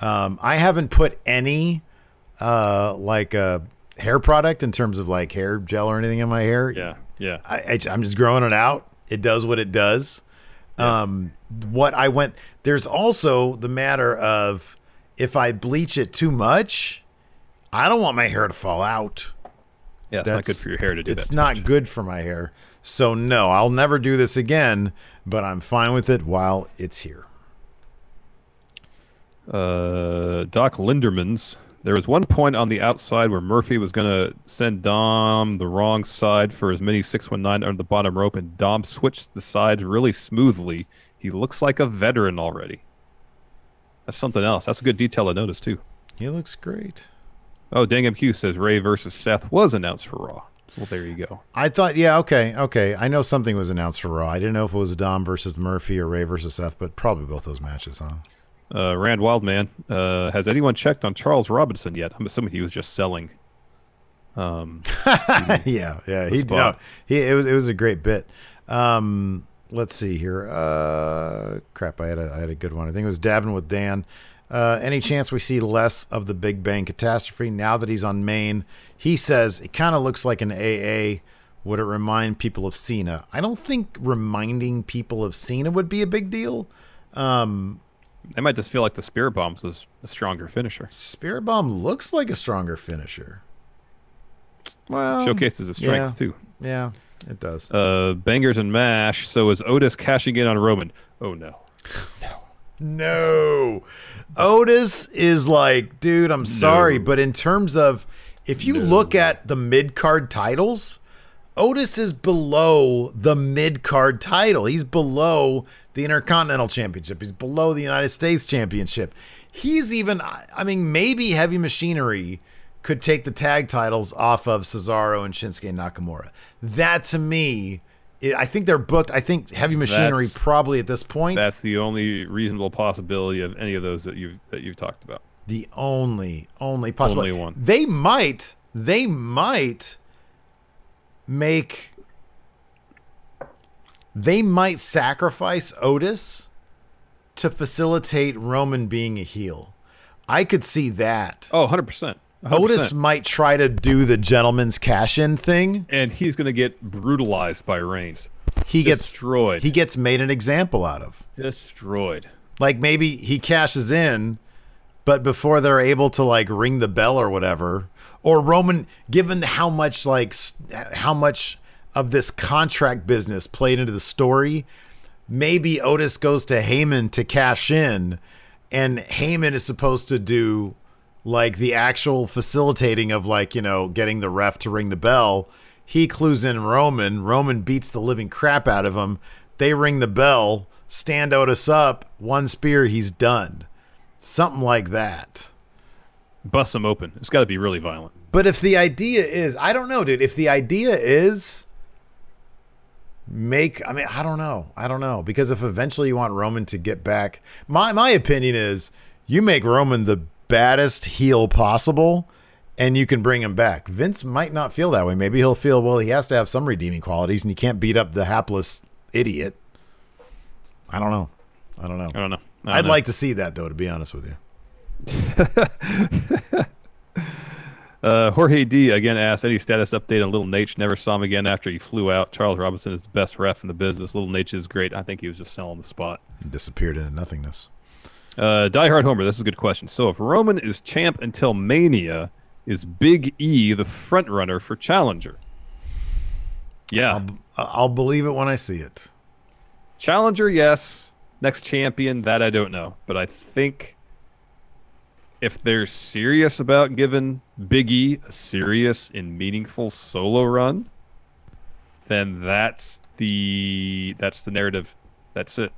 Um, I haven't put any uh, like a hair product in terms of like hair gel or anything in my hair. Yeah, yeah. I, I'm just growing it out. It does what it does. Um, what I went there's also the matter of if I bleach it too much, I don't want my hair to fall out. Yeah, it's not good for your hair to do It's that too not good for my hair. So no, I'll never do this again. But I'm fine with it while it's here. Uh, Doc Linderman's. There was one point on the outside where Murphy was going to send Dom the wrong side for his mini 619 under the bottom rope, and Dom switched the sides really smoothly. He looks like a veteran already. That's something else. That's a good detail to notice, too. He looks great. Oh, Dang MQ says Rey versus Seth was announced for Raw. Well, there you go. I thought, yeah, okay, okay. I know something was announced for Raw. I didn't know if it was Dom versus Murphy or Rey versus Seth, but probably both those matches, huh? Uh, Rand Wildman, uh, has anyone checked on Charles Robinson yet? I'm assuming he was just selling. Um, *laughs* yeah, yeah. He no, he it was it was a great bit. Um, let's see here. Uh, crap, I had a I had a good one. I think it was dabbing with Dan. Uh, any chance we see less of the Big Bang catastrophe now that he's on main? He says it kind of looks like an AA. Would it remind people of Cena? I don't think reminding people of Cena would be a big deal. Um, they might just feel like the Spirit Bombs was a stronger finisher. Spirit Bomb looks like a stronger finisher. Well, Showcases his strength, yeah. too. Yeah, it does. Uh, bangers and mash. So is Otis cashing in on Roman? Oh no. No. Otis is like, dude, I'm sorry, but in terms of if you look at the mid card titles, Otis is below the mid card title. He's below the Intercontinental Championship. He's below the United States Championship. He's even, I mean, maybe Heavy Machinery could take the tag titles off of Cesaro and Shinsuke Nakamura. That to me, I think they're booked. I think Heavy Machinery That's- probably at this point. That's the only reasonable possibility of any of those that you've that you've talked about. the only only possible Only one. They might they might make they might sacrifice Otis to facilitate Roman being a heel. I could see that. Oh, 100%. 100%. Otis might try to do the gentleman's cash in thing. and he's going to get brutalized by Reigns. He gets Destroyed. He gets made an example out of. Destroyed. Like maybe he cashes in, but before they're able to like ring the bell or whatever, or Roman, given how much like how much of this contract business played into the story, maybe Otis goes to Heyman to cash in, and Heyman is supposed to do like the actual facilitating of like you know getting the ref to ring the bell. He clues in Roman. Roman beats the living crap out of him. They ring the bell. Stand Otis up. One spear. He's done. Something like that. Bust him open. It's got to be really violent. But if the idea is, I don't know, dude. If the idea is make, I mean, I don't know, I don't know, because if eventually you want Roman to get back, my my opinion is you make Roman the baddest heel possible, and you can bring him back. Vince might not feel that way. Maybe he'll feel well. He has to have some redeeming qualities, and you can't beat up the hapless idiot. I don't know. I don't know. I don't know. I don't I'd know. like to see that though. To be honest with you. *laughs* Uh, Jorge D again asked any status update on Little Naitch. Never saw him again after he flew out. Charles Robinson is the best ref in the business. Little Naitch is great. I think he was just selling the spot. He disappeared into nothingness. Uh, Die Hard Homer, this is a good question. So if Roman is champ until Mania, is Big E the front runner for Challenger? Yeah, I'll, I'll believe it when I see it. Challenger, yes. Next champion, that I don't know. But I think if they're serious about giving Big E a serious and meaningful solo run, then that's the that's the narrative. That's it.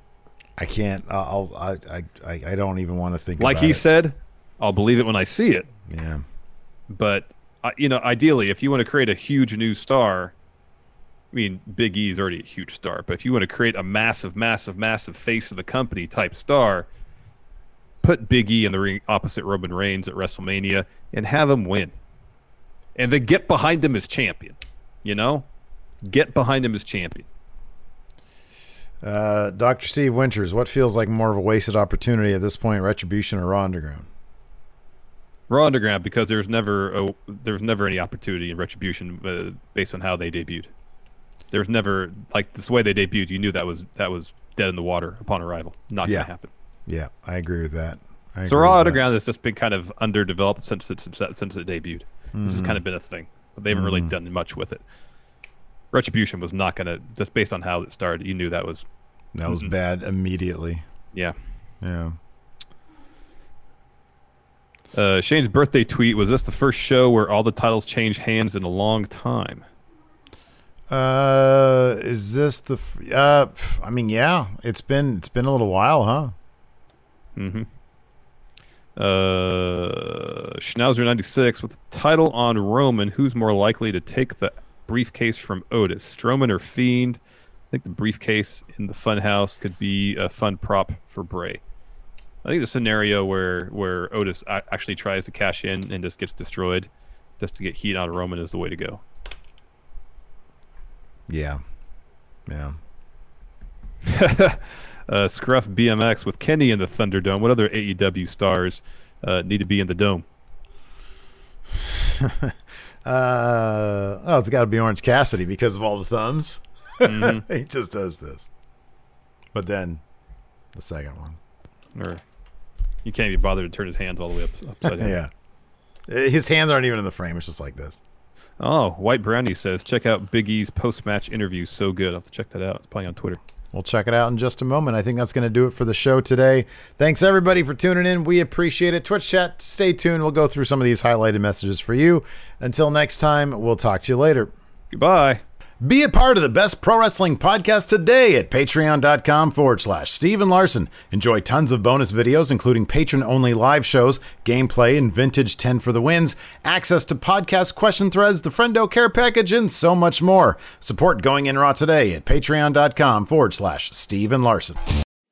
I can't. I'll. I. I. I don't even want to think. Like he it. said, I'll believe it when I see it. Yeah. But uh, you know, ideally, if you want to create a huge new star, I mean, Big E is already a huge star. But if you want to create a massive, massive, massive face of the company type star, put Big E in the ring opposite Roman Reigns at WrestleMania and have him win, and then get behind him as champion. You know, get behind him as champion. Uh, Dr. Steve Winters, what feels like more of a wasted opportunity at this point, Retribution or Raw Underground? Raw Underground because there's never a, there's never any opportunity in Retribution uh, based on how they debuted. There's never like this way they debuted. You knew that was that was dead in the water upon arrival. Not Yeah. gonna happen. Yeah, I agree with that. I So Raw with that. Underground has just been kind of underdeveloped since it since, since it debuted. This has Mhm. kind of been a thing, but they haven't really Mhm. done much with it. Retribution was not gonna just based on how it started. You knew that was That was Mm-mm. bad immediately. yeah. Yeah. Uh, Shane's birthday tweet was this the first show where all the titles changed hands in a long time? Uh, is this the? f- Uh, I mean, yeah. It's been it's been a little while, huh? Mm-hmm. Uh, Schnauzer ninety six with the title on Roman. Who's more likely to take the briefcase from Otis, Strowman or Fiend? I think the briefcase in the Funhouse could be a fun prop for Bray. I think the scenario where where Otis a- actually tries to cash in and just gets destroyed, just to get heat on Roman, is the way to go. Yeah. Yeah. *laughs* uh, Scruff BMX with Kenny in the Thunderdome. What other AEW stars uh, need to be in the dome? *laughs* Uh, oh, it's got to be Orange Cassidy because of all the thumbs. Mhm. *laughs* he just does this. But then, the second one. Or you can't even bother to turn his hands all the way up upside down. *laughs* yeah. His hands aren't even in the frame. It's just like this. Oh, White Brownie says check out Big E's post match interview. So good. I'll have to check that out. It's probably on Twitter. We'll check it out in just a moment. I think that's going to do it for the show today. Thanks everybody for tuning in. We appreciate it. Twitch chat, stay tuned. We'll go through some of these highlighted messages for you. Until next time, we'll talk to you later. Goodbye. Be a part of the best pro wrestling podcast today at patreon.com forward slash Steven Larson. Enjoy tons of bonus videos, including patron only live shows, gameplay, and vintage 10 for the wins, access to podcast question threads, the Friendo Care Package, and so much more. Support Going In Raw today at patreon.com forward slash Steven Larson.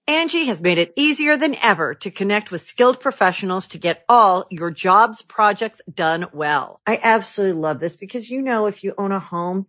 Angie has made it easier than ever to connect with skilled professionals to get all your jobs projects done well. I absolutely love this because, you know, if you own a home,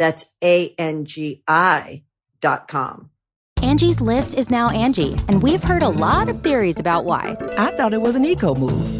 That's A-N-G-I dot com. Angie's list is now Angie, and we've heard a lot of theories about why. I thought it was an eco move.